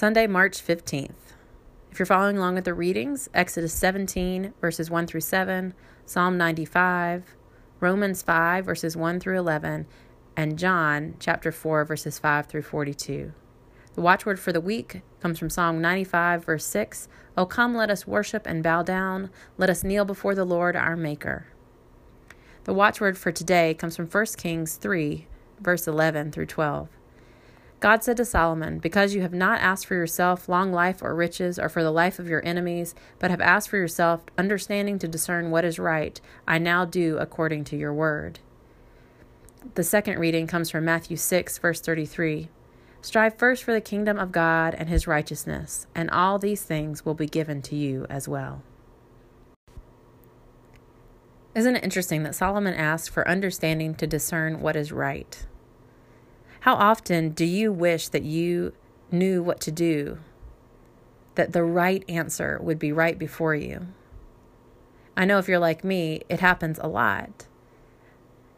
Sunday, March 15th. If you're following along with the readings, Exodus 17, verses 1 through 7, Psalm 95, Romans 5, verses 1 through 11, and John chapter 4, verses 5 through 42. The watchword for the week comes from Psalm 95, verse six: 6 O come, let us worship and bow down. Let us kneel before the Lord our Maker. The watchword for today comes from 1 Kings 3, verse 11 through 12. God said to Solomon, Because you have not asked for yourself long life or riches, or for the life of your enemies, but have asked for yourself understanding to discern what is right, I now do according to your word. The second reading comes from Matthew 6, verse 33. Strive first for the kingdom of God and his righteousness, and all these things will be given to you as well. Isn't it interesting that Solomon asked for understanding to discern what is right? How often do you wish that you knew what to do, that the right answer would be right before you? I know if you're like me, it happens a lot.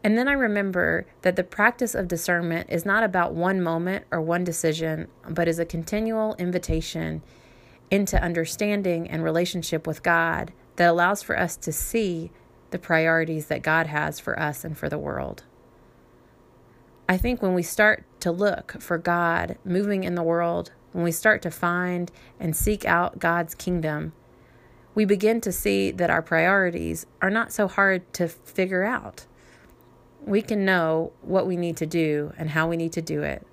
And then I remember that the practice of discernment is not about one moment or one decision, but is a continual invitation into understanding and relationship with God that allows for us to see the priorities that God has for us and for the world. I think when we start to look for God moving in the world, when we start to find and seek out God's kingdom, we begin to see that our priorities are not so hard to figure out we can know what we need to do and how we need to do it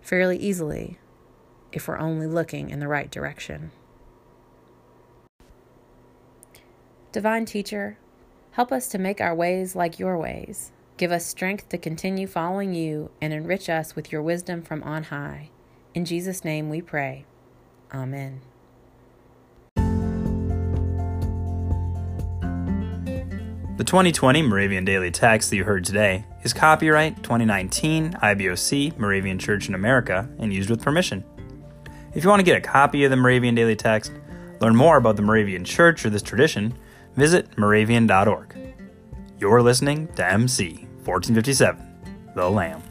fairly easily if we're only looking in the right direction. Divine Teacher, help us to make our ways like your ways. Give us strength to continue following you and enrich us with your wisdom from on high. In Jesus' name we pray. Amen. The 2020 Moravian Daily Text that you heard today is copyright 2019 IBOC Moravian Church in America and used with permission. If you want to get a copy of the Moravian Daily Text, learn more about the Moravian Church or this tradition, visit moravian.org. You're listening to MC 1457, The Lamb.